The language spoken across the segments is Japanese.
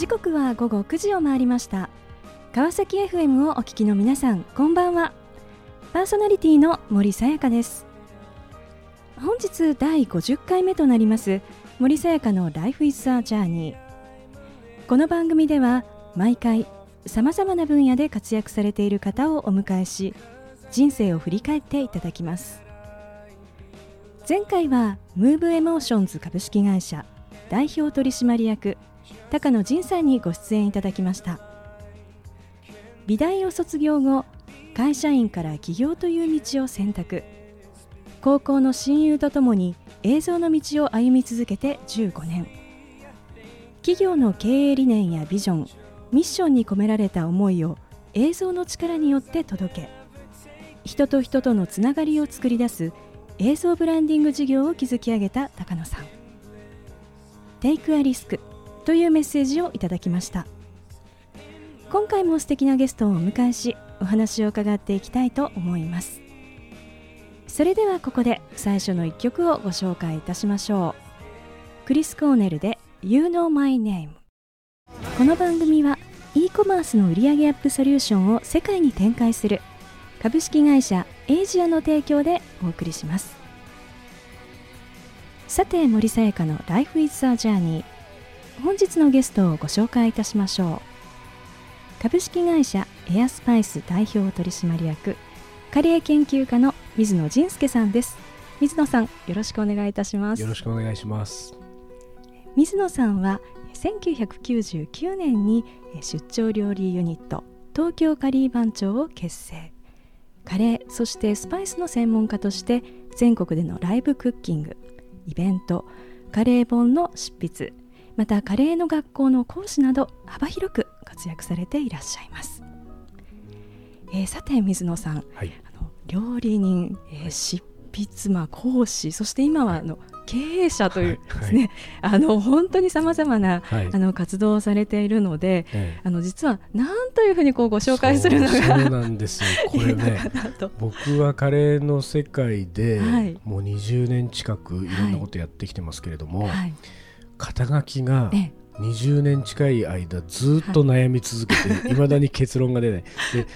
時刻は午後9時を回りました。川崎 FM をお聞きの皆さんこんばんは。パーソナリティの森さやかです。本日第50回目となります森さやかの Life is a Journey この番組では毎回さまざまな分野で活躍されている方をお迎えし人生を振り返っていただきます。前回はムーブエモーションズ株式会社代表取締役高野仁さんにご出演いただきました。美大を卒業後会社員から起業という道を選択。高校の親友とともに映像の道を歩み続けて15年。企業の経営理念やビジョンミッションに込められた思いを映像の力によって届け人と人とのつながりを作り出す映像ブランディング事業を築き上げた高野さん。テイクアリスク。というメッセージをいただきました。今回も素敵なゲストをお迎えしお話を伺っていきたいと思います。それではここで最初の一曲をご紹介いたしましょう。クリス・コーネルで You Know My Name この番組は e コマースの売上アップソリューションを世界に展開する株式会社エイジアの提供でお送りします。さて森さやかの Life is a Journey 本日のゲストをご紹介いたしましょう。株式会社エアスパイス代表取締役カレー研究家の水野仁介さんです。水野さんよろしくお願いいたします。よろしくお願いします。水野さんは1999年に出張料理ユニット東京カリー番長を結成。カレーそしてスパイスの専門家として全国でのライブクッキングイベントカレー本の執筆またカレーの学校の講師など幅広く活躍されていらっしゃいます、えー、さて水野さん、はい、あの料理人、えー、執筆、まあ、講師そして今はあの経営者というですね、はい。はい、あの本当にさまざまな、はい、あの活動をされているので、あの実は何というふうにこうご紹介するのがそうなんですよ。これね僕はカレーの世界で、もう20年近くいろんなことやってきてますけれども、肩書きが20年近い間ずっと悩み続けてい。ま、だに結論が出ない。で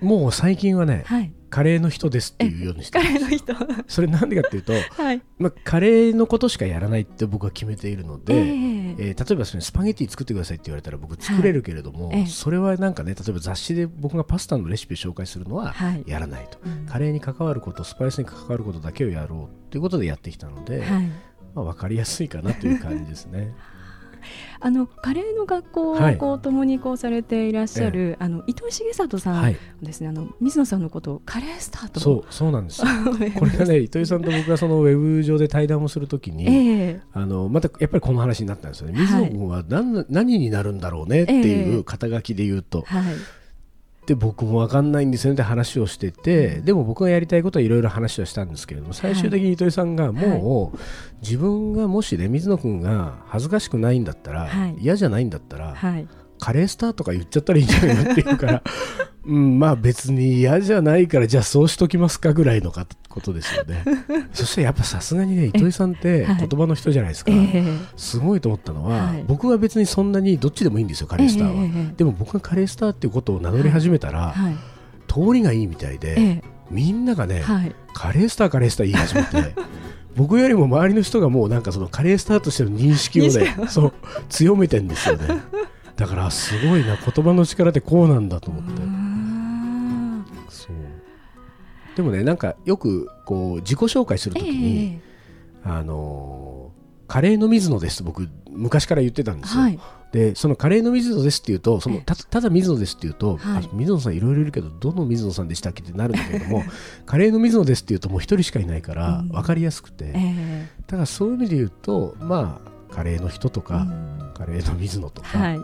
もう最近はね、カレーの人ですっていうようにしてカレーの人。それなんでかっていうと、はい、まあ、カレーのことしかやらないって僕は決めているので、えー、えー、例えばそスパゲティ作ってくださいって言われたら僕作れるけれども、はい、それはなんかね例えば雑誌で僕がパスタのレシピを紹介するのはやらないと、はいカレーに関わることスパイスに関わることだけをやろうということでやってきたので、まあ、分かりやすいかなという感じですね。あのカレーの学校をこう共にこうされていらっしゃる、はい、あの糸井重里さんですね、はい、あの水野さんのことをカレースタート。そうそうなんです これがね糸井さんと僕がそのウェブ上で対談をするときに、えー、あのまたやっぱりこの話になったんですよね。水野君は何,、はい、何になるんだろうねっていう肩書きで言うと。えーはいって僕も分かんないんですよねって話をしてて、でも僕がやりたいことはいろいろ話はしたんですけれども最終的に糸井さんがもう、自分がもしね水野君が恥ずかしくないんだったら、嫌じゃないんだったら、カレースターとか言っちゃったらいいんじゃないのっていうから うん、まあ別に嫌じゃないからじゃあそうしときますかぐらいのことですよね。そしてやっぱさすがにね糸井さんって言葉の人じゃないですか、はい、すごいと思ったのは、はい、僕は別にそんなにどっちでもいいんですよカレースターは、えー、でも僕がカレースターっていうことを名乗り始めたら、はい、通りがいいみたいで、えー、みんながね、カレースターカレースター言い始めて 僕よりも周りの人がもうなんかそのカレースターとしての認識をねそう強めてんですよね。だからすごいな言葉の力ってこうなんだと思って。でもねなんかよくこう自己紹介するときに、えー、あのカレーの水野です僕昔から言ってたんですよ、はい、でそのカレーの水野ですっていうとそのたただ水野ですっていうと、はい、水野さんいろいろいるけどどの水野さんでしたっけってなるんだけども カレーの水野ですっていうともう一人しかいないから分かりやすくて、うんえ。ー、だからそういう意味で言うとまあカレーの人とか、うん、カレーの水野とか、はい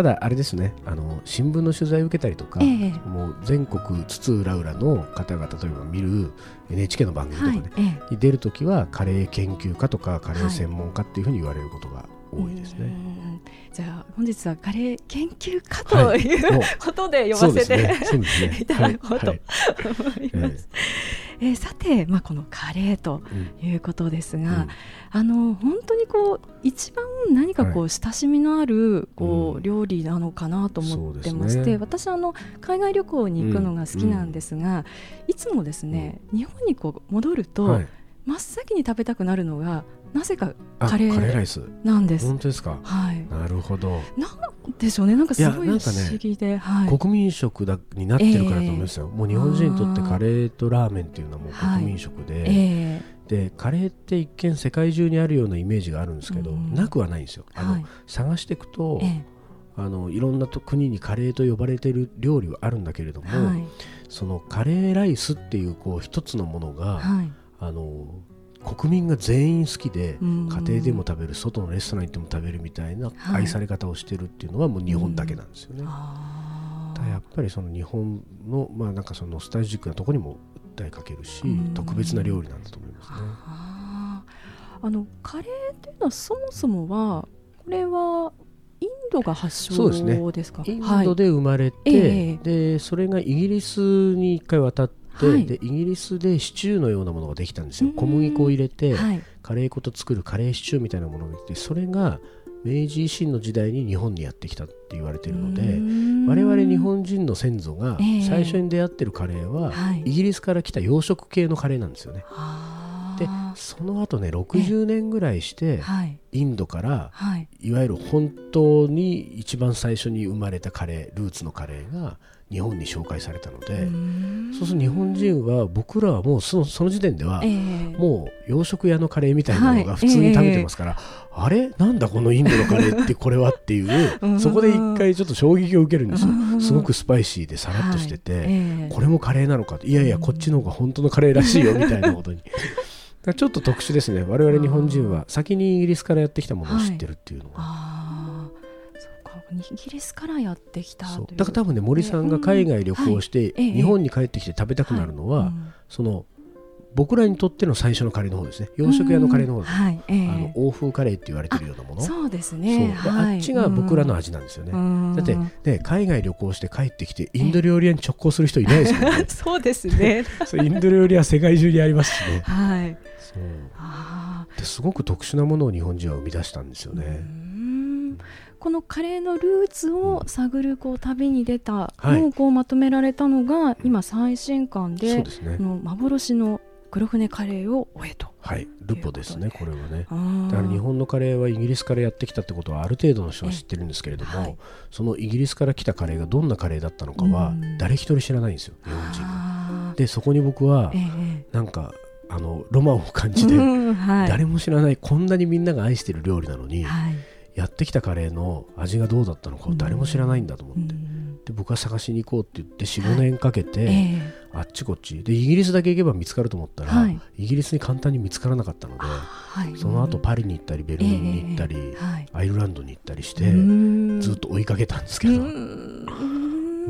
ただあれですねあの新聞の取材を受けたりとか、えー、もう全国津々浦々の方が例えば見る NHK の番組とかね、はいえー、に出るときはカレー研究家とかカレー専門家っていうふうに言われることが多いですね。はいじゃあ本日はカレー研究家とい。う、はい、ことで呼ばせて、ね。ね、いただこうと思います。えー、さて、まあ、このカレーということですが、うん、あの本当にこう一番何かこう親しみのあるこう、料理なのかなと思ってまして、ね、私あの海外旅行に行くのが好きなんですが、いつもですね日本にこう戻ると、はい、真っ先に食べたくなるのがなぜかカレーライスなんです。本当ですか？はい。なるほど。なんでしょうね。なんかすごい不思議で、ねはい、国民食だになってるからと思いますよ。えー、もう日本人にとってカレーとラーメンっていうのはもう国民食で、はいえー、でカレーって一見世界中にあるようなイメージがあるんですけど、なくはないんですよ。あの、はい、探していくと。えーあのいろんなと国にカレーと呼ばれている料理はあるんだけれども、はい、そのカレーライスっていうこう一つのものが、はい、あの国民が全員好きで、家庭でも食べる外のレストラン行っても食べるみたいな愛され方をしてるっていうのはもう日本だけなんですよね。だやっぱりその日本のまあなんかそのノスタルジックなところにも訴えかけるし、特別な料理なんだと思いますね。あのカレーっていうのはそもそもはこれはインドが発祥ですか、ね、インドで生まれて、はいえ。ー、でそれがイギリスに一回渡っ、はい、でイギリスでシチューのようなものができたんですよ。小麦粉を入れて、はい、カレー粉と作るカレーシチューみたいなものができてそれが明治維新の時代に日本にやってきたって言われているので我々日本人の先祖が最初に出会ってるカレーは、イギリスから来た洋食系のカレーなんですよね。でその後ね60年ぐらいして、インドから、い、わゆる本当に一番最初に生まれたカレールーツのカレーが日本に紹介されたのでそうすると日本人は僕らはもうそのその時点では、もう洋食屋のカレーみたいなのが普通に食べてますから、あれ？なんだこのインドのカレーってこれはっていうそこで一回ちょっと衝撃を受けるんですよ。すごくスパイシーでさらっとしてて、これもカレーなのかいやいやこっちの方が本当のカレーらしいよみたいなことに。ちょっと特殊ですね。我々日本人は先にイギリスからやってきたものを知ってるっていうのは。イギリスからやってきただから多分ね森さんが海外旅行して、日本に帰ってきて食べたくなるのは、その僕らにとっての最初のカレーの方ですね。洋食屋のカレーの方です、はい。えー、あの欧風カレーって言われてるようなもの。そうですね。あっちが僕らの味なんですよね、だって、ね、海外旅行して帰ってきてインド料理屋に直行する人いないですもんね。そうですね。インド料理は世界中にありますしね。はい。そう。ですごく特殊なものを日本人は生み出したんですよねこのカレーのルーツを探るこう旅に出たのをこうまとめられたのが、今最新刊で、ね、の幻の黒船カレーを終えと。はい、ルポですね、これはね。だから日本のカレーはイギリスからやってきたってことはある程度の人は知ってるんですけれども、はい、そのイギリスから来たカレーがどんなカレーだったのかは誰一人知らないんですよ、日本人が。でそこに僕は、なんかあのロマンを感じて、はい、誰も知らないこんなにみんなが愛してる料理なのに、はいやってきたカレーの味がどうだったのかを誰も知らないんだと思って、で僕は探しに行こうって言って45年かけて、はい。えー、あっちこっち。でイギリスだけ行けば見つかると思ったら、はい、イギリスに簡単に見つからなかったので、はい、その後パリに行ったりベルリンに行ったり、えー、アイルランドに行ったりしてずっと追いかけたんですけど。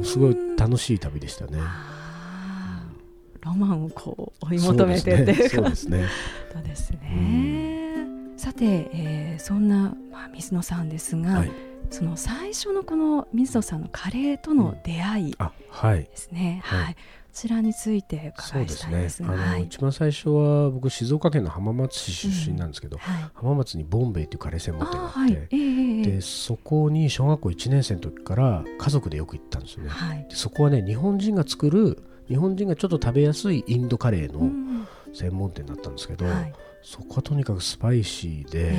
すごい楽しい旅でしたね。ロマンをこう追い求めてっていうそうですね。そうですね。さて、えー、そんな、まあ、水野さんですが、はい、その最初のこの水野さんのカレーとの出会いですね、うん、はい、はい、こちらについて伺いたいですが、ね、あの、一番最初は僕静岡県の浜松市出身なんですけど、うん。はい、浜松にボンベイというカレー専門店があって、はい。えー、でそこに小学校1年生の時から家族でよく行ったんですよね、でそこはね日本人が作る日本人がちょっと食べやすいインドカレーの専門店だったんですけど、そこはとにかくスパイシーで、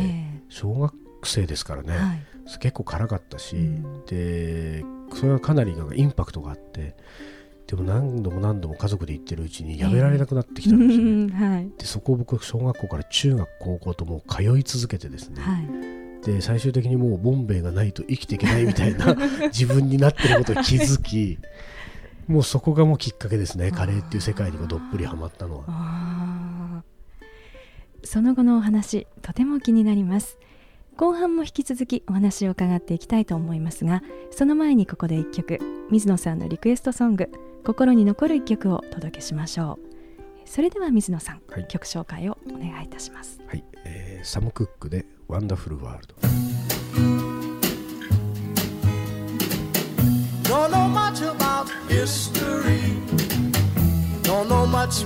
小学生ですからね、はい、結構辛かったし、うん、でそれはかなりなんかインパクトがあってでも何度も何度も家族で行ってるうちにやめられなくなってきたんですよね。はい、でそこを僕小学校から中学高校ともう通い続けてですね、はい、で最終的にもうボンベイがないと生きていけないみたいな 自分になってることに気づきもうそこがもうきっかけですね。カレーっていう世界にどっぷりはまったのは。その後のお話とても気になります。後半も引き続きお話を伺っていきたいと思いますがその前にここで1曲水野さんのリクエストソング心に残る1曲をお届けしましょう。それでは水野さん、はい、曲紹介をお願いいたします。はい、えー、サム・クックで「ワンダフル・ワールド」Don't know much about history. Don't know much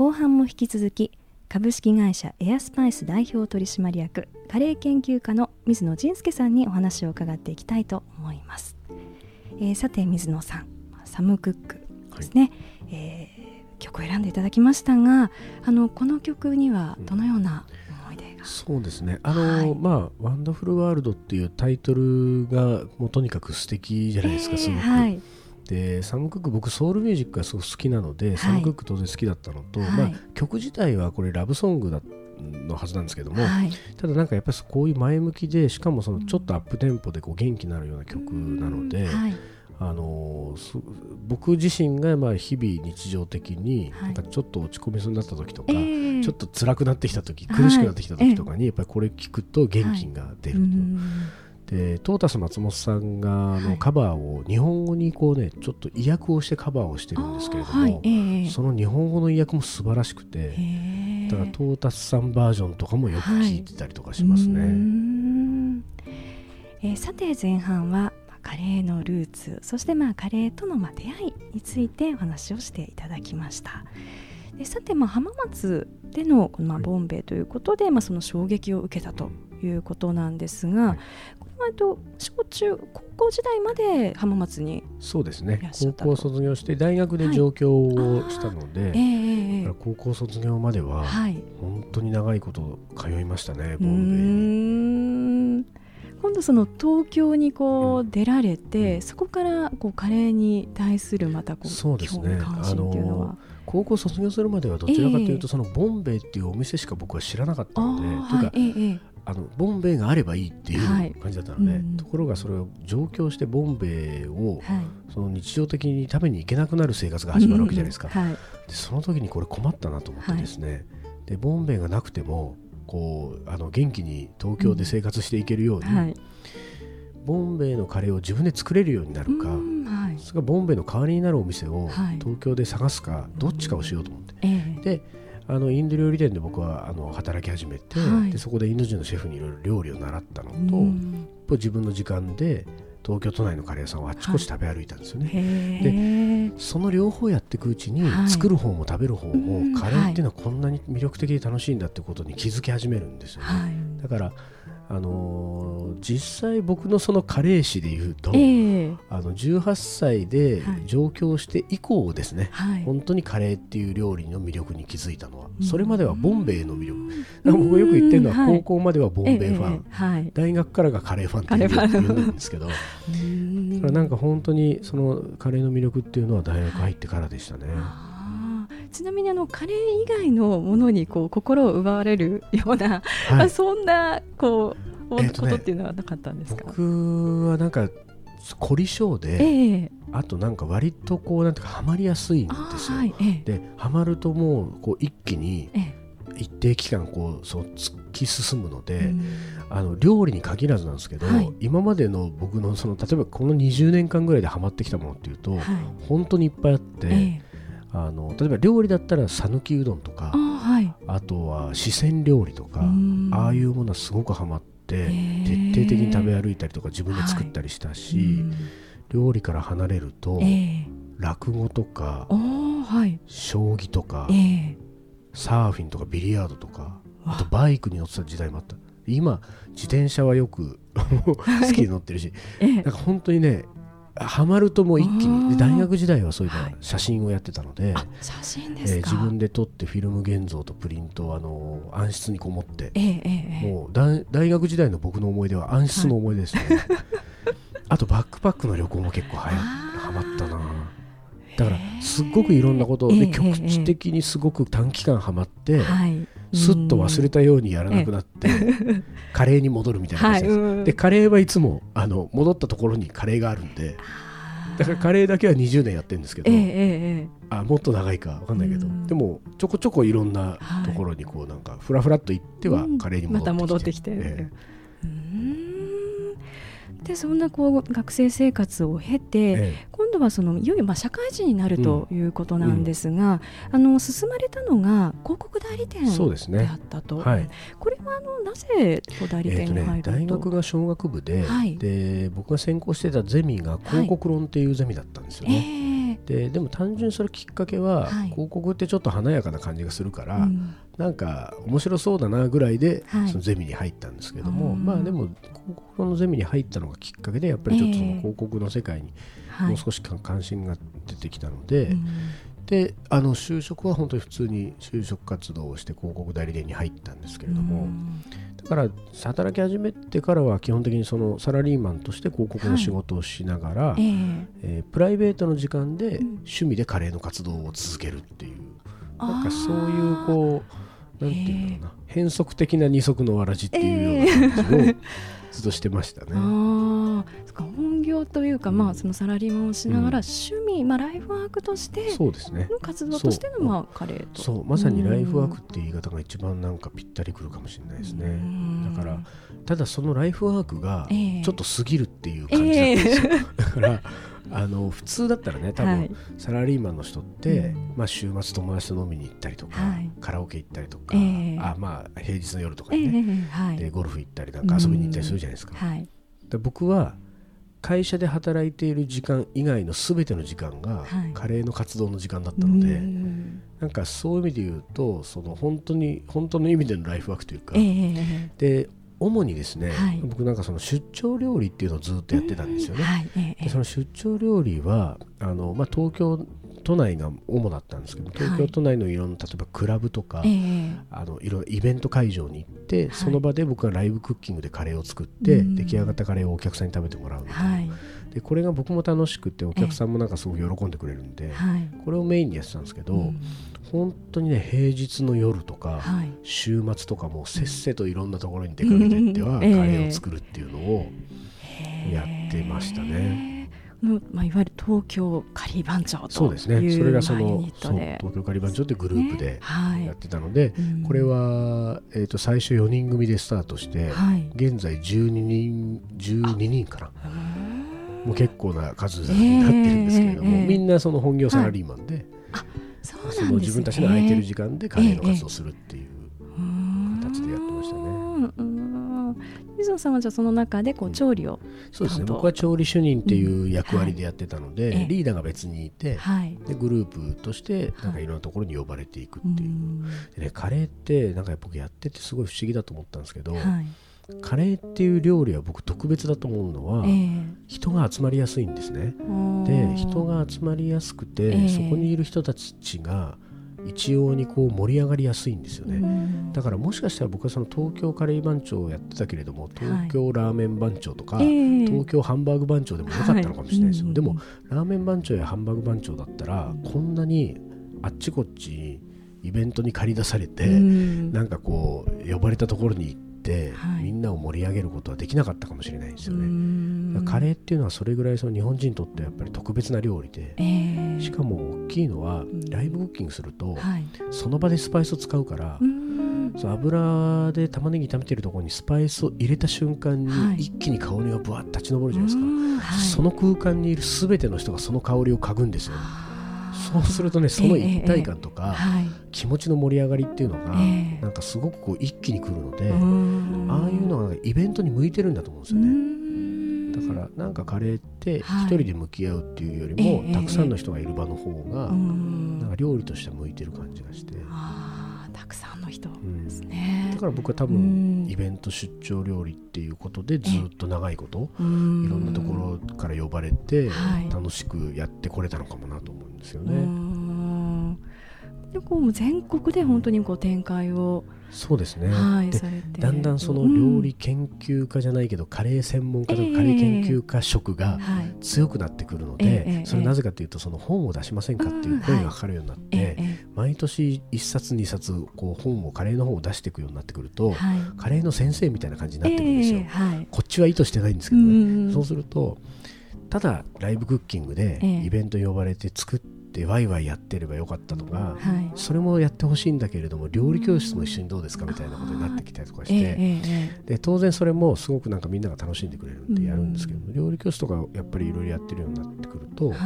後半も引き続き株式会社エアスパイス代表取締役カレー研究家の水野仁介さんにお話を伺っていきたいと思います、えーさて水野さんサム・クックですね、えー曲を選んでいただきましたがあのこの曲にはどのような思い出が、そうですね。あの、はい。まあ「ワンダフルワールド」っていうタイトルがもうとにかく素敵じゃないですか、すごく、はい、でサム・クック僕ソウルミュージックがすごく好きなので、い。サム・クック当然好きだったのと、はい。まあ、曲自体はこれラブソングだのはずなんですけども、はい。ただなんかやっぱりこういう前向きでしかもそのちょっとアップテンポでこう元気になるような曲なので、はい。あのす僕自身がまあ日々日常的にはい。なんかちょっと落ち込みそうになった時とか、えーちょっと辛くなってきた時はい。苦しくなってきた時とかにやっぱりこれ聞くと元気が出うると。んでトータス松本さんがあはい。のカバーを日本語にこうねちょっと意訳をしてカバーをしてるんですけれども、はい。えーその日本語の意訳も素晴らしくてへーだからトータスさんバージョンとかもよく聞いてたりとかしますね。うーん。えーさて前半はまあカレーのルーツそしてまあカレーとのまあ出会いについてお話をしていただきました。でさてまあ浜松でのこのまあはい。ボンベイということで、まあ、その衝撃を受けたということなんですが、はい。この後小中高校時代まで浜松に、そうですね。高校卒業して大学で上京をしたので、えーえだから高校卒業までははい。本当に長いこと通いましたね、うボンベイに。ーん。今度その東京にこう出られて、うん。そこからこうカレーに対するまたこうそうですね。興味関心っていうのは、高校卒業するまではどちらかというと、ええ。そのボンベイっていうお店しか僕は知らなかったあので、ーというか、はい。ええええあのボンベイがあればいいっていうはい。感じだったので、うん。ところがそれを上京してボンベイをはい。その日常的に食べに行けなくなる生活が始まるわけじゃないですか、はい。でその時にこれ困ったなと思ってですね、でボンベイがなくてもこうあの元気に東京で生活していけるように、はい。ボンベイのカレーを自分で作れるようになるか、うん。はい。それがボンベイの代わりになるお店をはい。東京で探すか、どっちかをしようと思って、ええ。であのインド料理店で僕はあの働き始めて、はい。でそこでインド人のシェフにいろいろ料理を習ったのと、うん。自分の時間で東京都内のカレー屋さんをあっちこっち食べ歩いたんですよね、へえその両方やっていくうちに、はい。作る方も食べる方うん。もカレーっていうのはこんなに魅力的で楽しいんだってことに気づき始めるんですよね、はい。だから、あのー実際僕のそのカレー史でいうと、ええ。あの18歳ではい。上京して以降ですね、はい。本当にカレーっていう料理の魅力に気づいたのは、うん。それまではボンベイの魅力。僕よく言ってるのは、高校まではボンベイファン、はい。大学からがカレーファンって言うんですけどなんか本当にそのカレーの魅力っていうのは大学入ってからでしたね。ちなみにあのカレー以外のものにこう心を奪われるような、はい。あ そんなこう、えっとねことっていうのはなかったんですか？僕はなんか凝り性で、えー、あとなんか割とこうなんていうかはまりやすいんですよ。はいえー、ではまるともうこう一気に一定期間こうそう突き進むので、あの料理に限らずなんですけど、はい、今までの僕のその例えばこの20年間ぐらいではまってきたものっていうと、はい、本当にいっぱいあって、えー、あの例えば料理だったら讃岐うどんとかあはい、あとは四川料理とかああいうものはすごくはまって、徹底的に食べ歩いたりとか自分で作ったりしたし、はい、料理から離れると、えー、落語とか、はい、将棋とか、えー、サーフィンとかビリヤードとかあとバイクに乗ってた時代もあった。今自転車はよく 好きに乗ってるし、はい、なんか本当にねハマるともう一気に。大学時代はそういう写真をやってたので、写真ですえー、自分で撮ってフィルム現像とプリントをあの暗室にこもって、えーえー、もう大大学時代の僕の思い出は暗室の思い出ですね、はい、あとバックパックの旅行も結構はやはまったな。だからすっごくいろんなことで局地的にすごく短期間はまって、はいすっと忘れたようにやらなくなって、カレーに戻るみたいな感じです、はい、でカレーはいつもあの戻ったところにカレーがあるんでだからカレーだけは20年やってるんですけど、えー、あもっと長いか分かんないけど、でもちょこちょこいろんなところにこうなんかふらふらっと行ってはカレーに戻ってきて。また戻ってきて、えーでそんなこう学生生活を経て、ええ、今度はそのいよいよまあ社会人になるということなんですが、うん、あの進まれたのが広告代理店であったと、ねはい、これはあのなぜ代理店に入ると、えーね、大学が商学部ではい、で僕が専攻してたゼミが広告論っていうゼミだったんですよね。はいえ。ー、ででも単純にそれきっかけは、広告ってちょっと華やかな感じがするから、うん、なんか面白そうだなぐらいで、そのゼミに入ったんですけども、まあでも広告のゼミに入ったのがきっかけでやっぱりちょっとその広告の世界にもう少し関心が出てきたので、であの就職は本当に普通に就職活動をして広告代理店に入ったんですけれども、だから働き始めてからは基本的にそのサラリーマンとして広告の仕事をしながら、はい、え。ー、えー、プライベートの時間で趣味でカレーの活動を続けるっていう、うん、なんかそういうこうなんていうんだろうな変則的な二足のわらじっていうような感じを、えーずっとしてましたね。あ本業というか、まあ、そのサラリーマンをしながら、趣味、まあ、ライフワークとしての活動としての、まあ、カレーと。そう。まさにライフワークっていう言い方が一番なんかぴったりくるかもしれないですね。だからただそのライフワークがちょっと過ぎるっていう感じだったんですよ。えー、だからあの普通だったらね多分、サラリーマンの人って、まあ、週末友達と飲みに行ったりとか、はい、カラオケ行ったりとか、えー、あまあ、平日の夜とかにね、えーはい、でゴルフ行ったりなんか遊びに行ったりするじゃないですか。はい、で僕は会社で働いている時間以外のすべての時間が、カレーの活動の時間だったので、なんかそういう意味で言うとその本当に本当の意味でのライフワークというか、えー、で主にですね、はい、僕なんかその出張料理っていうのをずっとやってたんですよね。はい。でその出張料理はあの、まあ、東京都内が主だったんですけど東京都内のいろんな、例えばクラブとか、あのいろイベント会場に行って、その場で僕がライブクッキングでカレーを作って、出来上がったカレーをお客さんに食べてもらうみたいな、でこれが僕も楽しくてお客さんもなんかすごく喜んでくれるんで、これをメインにやってたんですけど、本当にね平日の夜とか、はい、週末とかもせっせといろんなところに出かけていっては、カレーを作るっていうのをやってましたね。まあ、いわゆる東京カリー番長とそうですね。それがその東京カリー番長ってグループでやってたので、ねはい、これは、えー、と最初4人組でスタートして、はい、現在12人12人かな。もう結構な数になってるんですけれども、えー、みんなその本業サラリーマンで。はい。その自分たちの空いてる時間でカレーの活動するっていう水野さんはじゃあその中でこう調理を、そうですね。僕は調理主任っていう役割でやってたので、はい、リーダーが別にいて、はい、でグループとしてなんかいろんなところに呼ばれていくっていう、でね、カレーってなんか僕やっててすごい不思議だと思ったんですけど、はい。カレーっていう料理は僕特別だと思うのは、えー、人が集まりやすいんですね。で人が集まりやすくて、えー、そこにいる人たちが一様にこう盛り上がりやすいんですよね、だからもしかしたら僕はその東京カレー番長をやってたけれども東京ラーメン番長とか、はい、東京ハンバーグ番長でもよかったのかもしれないですよ、はい、でもラーメン番長やハンバーグ番長だったらこんなにあっちこっちイベントに駆り出されて、なんかこう呼ばれたところに行って、はい、みんなを盛り上げることはできなかったかもしれないんですよね。カレーっていうのはそれぐらいその日本人にとってやっぱり特別な料理で、えー、しかも大きいのはライブクッキングすると、はい、その場でスパイスを使うから、そう油で玉ねぎ炒めてるところにスパイスを入れた瞬間に一気に香りがぶわっと立ち上るじゃないですか、はい、その空間にいる全ての人がその香りを嗅ぐんですよ、そうするとねその一体感とか、気持ちの盛り上がりっていうのが、なんかすごくこう一気にくるので、ああいうのがイベントに向いてるんだと思うんですよね。だからなんかカレーって一人で向き合うっていうよりも、たくさんの人がいる場の方が、なんか料理として向いてる感じがして。たくさんの人ですね、だから僕は多分イベント出張料理っていうことでずっと長いこといろんなところから呼ばれて楽しくやってこれたのかもなと思うんですよね。でこう全国で本当にこう展開をそうですね、はい、でだんだんその料理研究家じゃないけど、うん、カレー専門家とかカレー研究家色が強くなってくるので、えー、それなぜかというとその本を出しませんかっていう声がかかるようになって、はい、毎年1冊2冊こう本をカレーの本を出していくようになってくると、はい、カレーの先生みたいな感じになってくるんですよ、えー、こっちは意図してないんですけどね、そうするとただライブクッキングでイベント呼ばれて作ってってワイワイやってればよかったとか、はい、それもやってほしいんだけれども料理教室も一緒にどうですかみたいなことになってきたりとかして、えー、で当然それもすごくなんかみんなが楽しんでくれるんでやるんですけど、うん、料理教室とかやっぱりいろいろやってるようになってくると、はい、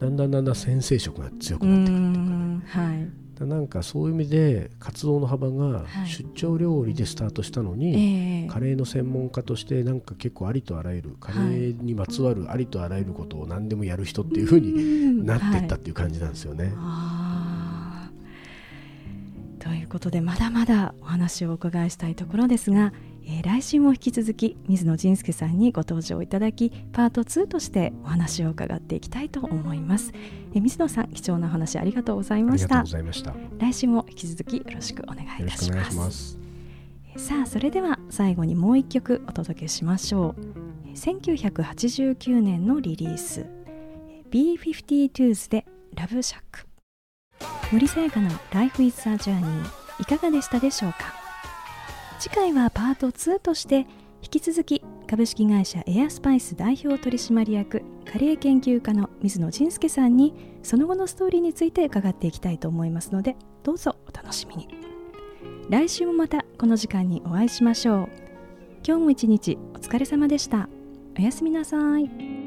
だんだんだんだん先生色が強くなってくるっていうかね。はいなんかそういう意味で活動の幅が出張料理でスタートしたのに、はいえ。ー、カレーの専門家としてなんか結構ありとあらゆるカレーにまつわるありとあらゆることを何でもやる人っていうふうになっていったっていう感じなんですよね。はい、ということでまだまだお話をお伺いしたいところですがえー、来週も引き続き水野仁介さんにご登場いただきパート2としてお話を伺っていきたいと思います、えー、水野さん貴重な話ありがとうございました。来週も引き続きよろしくお願いいたします。さあそれでは最後にもう一曲お届けしましょう。1989年のリリース。B52s でラブシャック。森さやかの Life is a Journey いかがでしたでしょうか？次回はパート2として引き続き株式会社エアスパイス代表取締役カレー研究家の水野仁介さんにその後のストーリーについて伺っていきたいと思いますのでどうぞお楽しみに。来週もまたこの時間にお会いしましょう。今日も一日お疲れ様でした。おやすみなさい。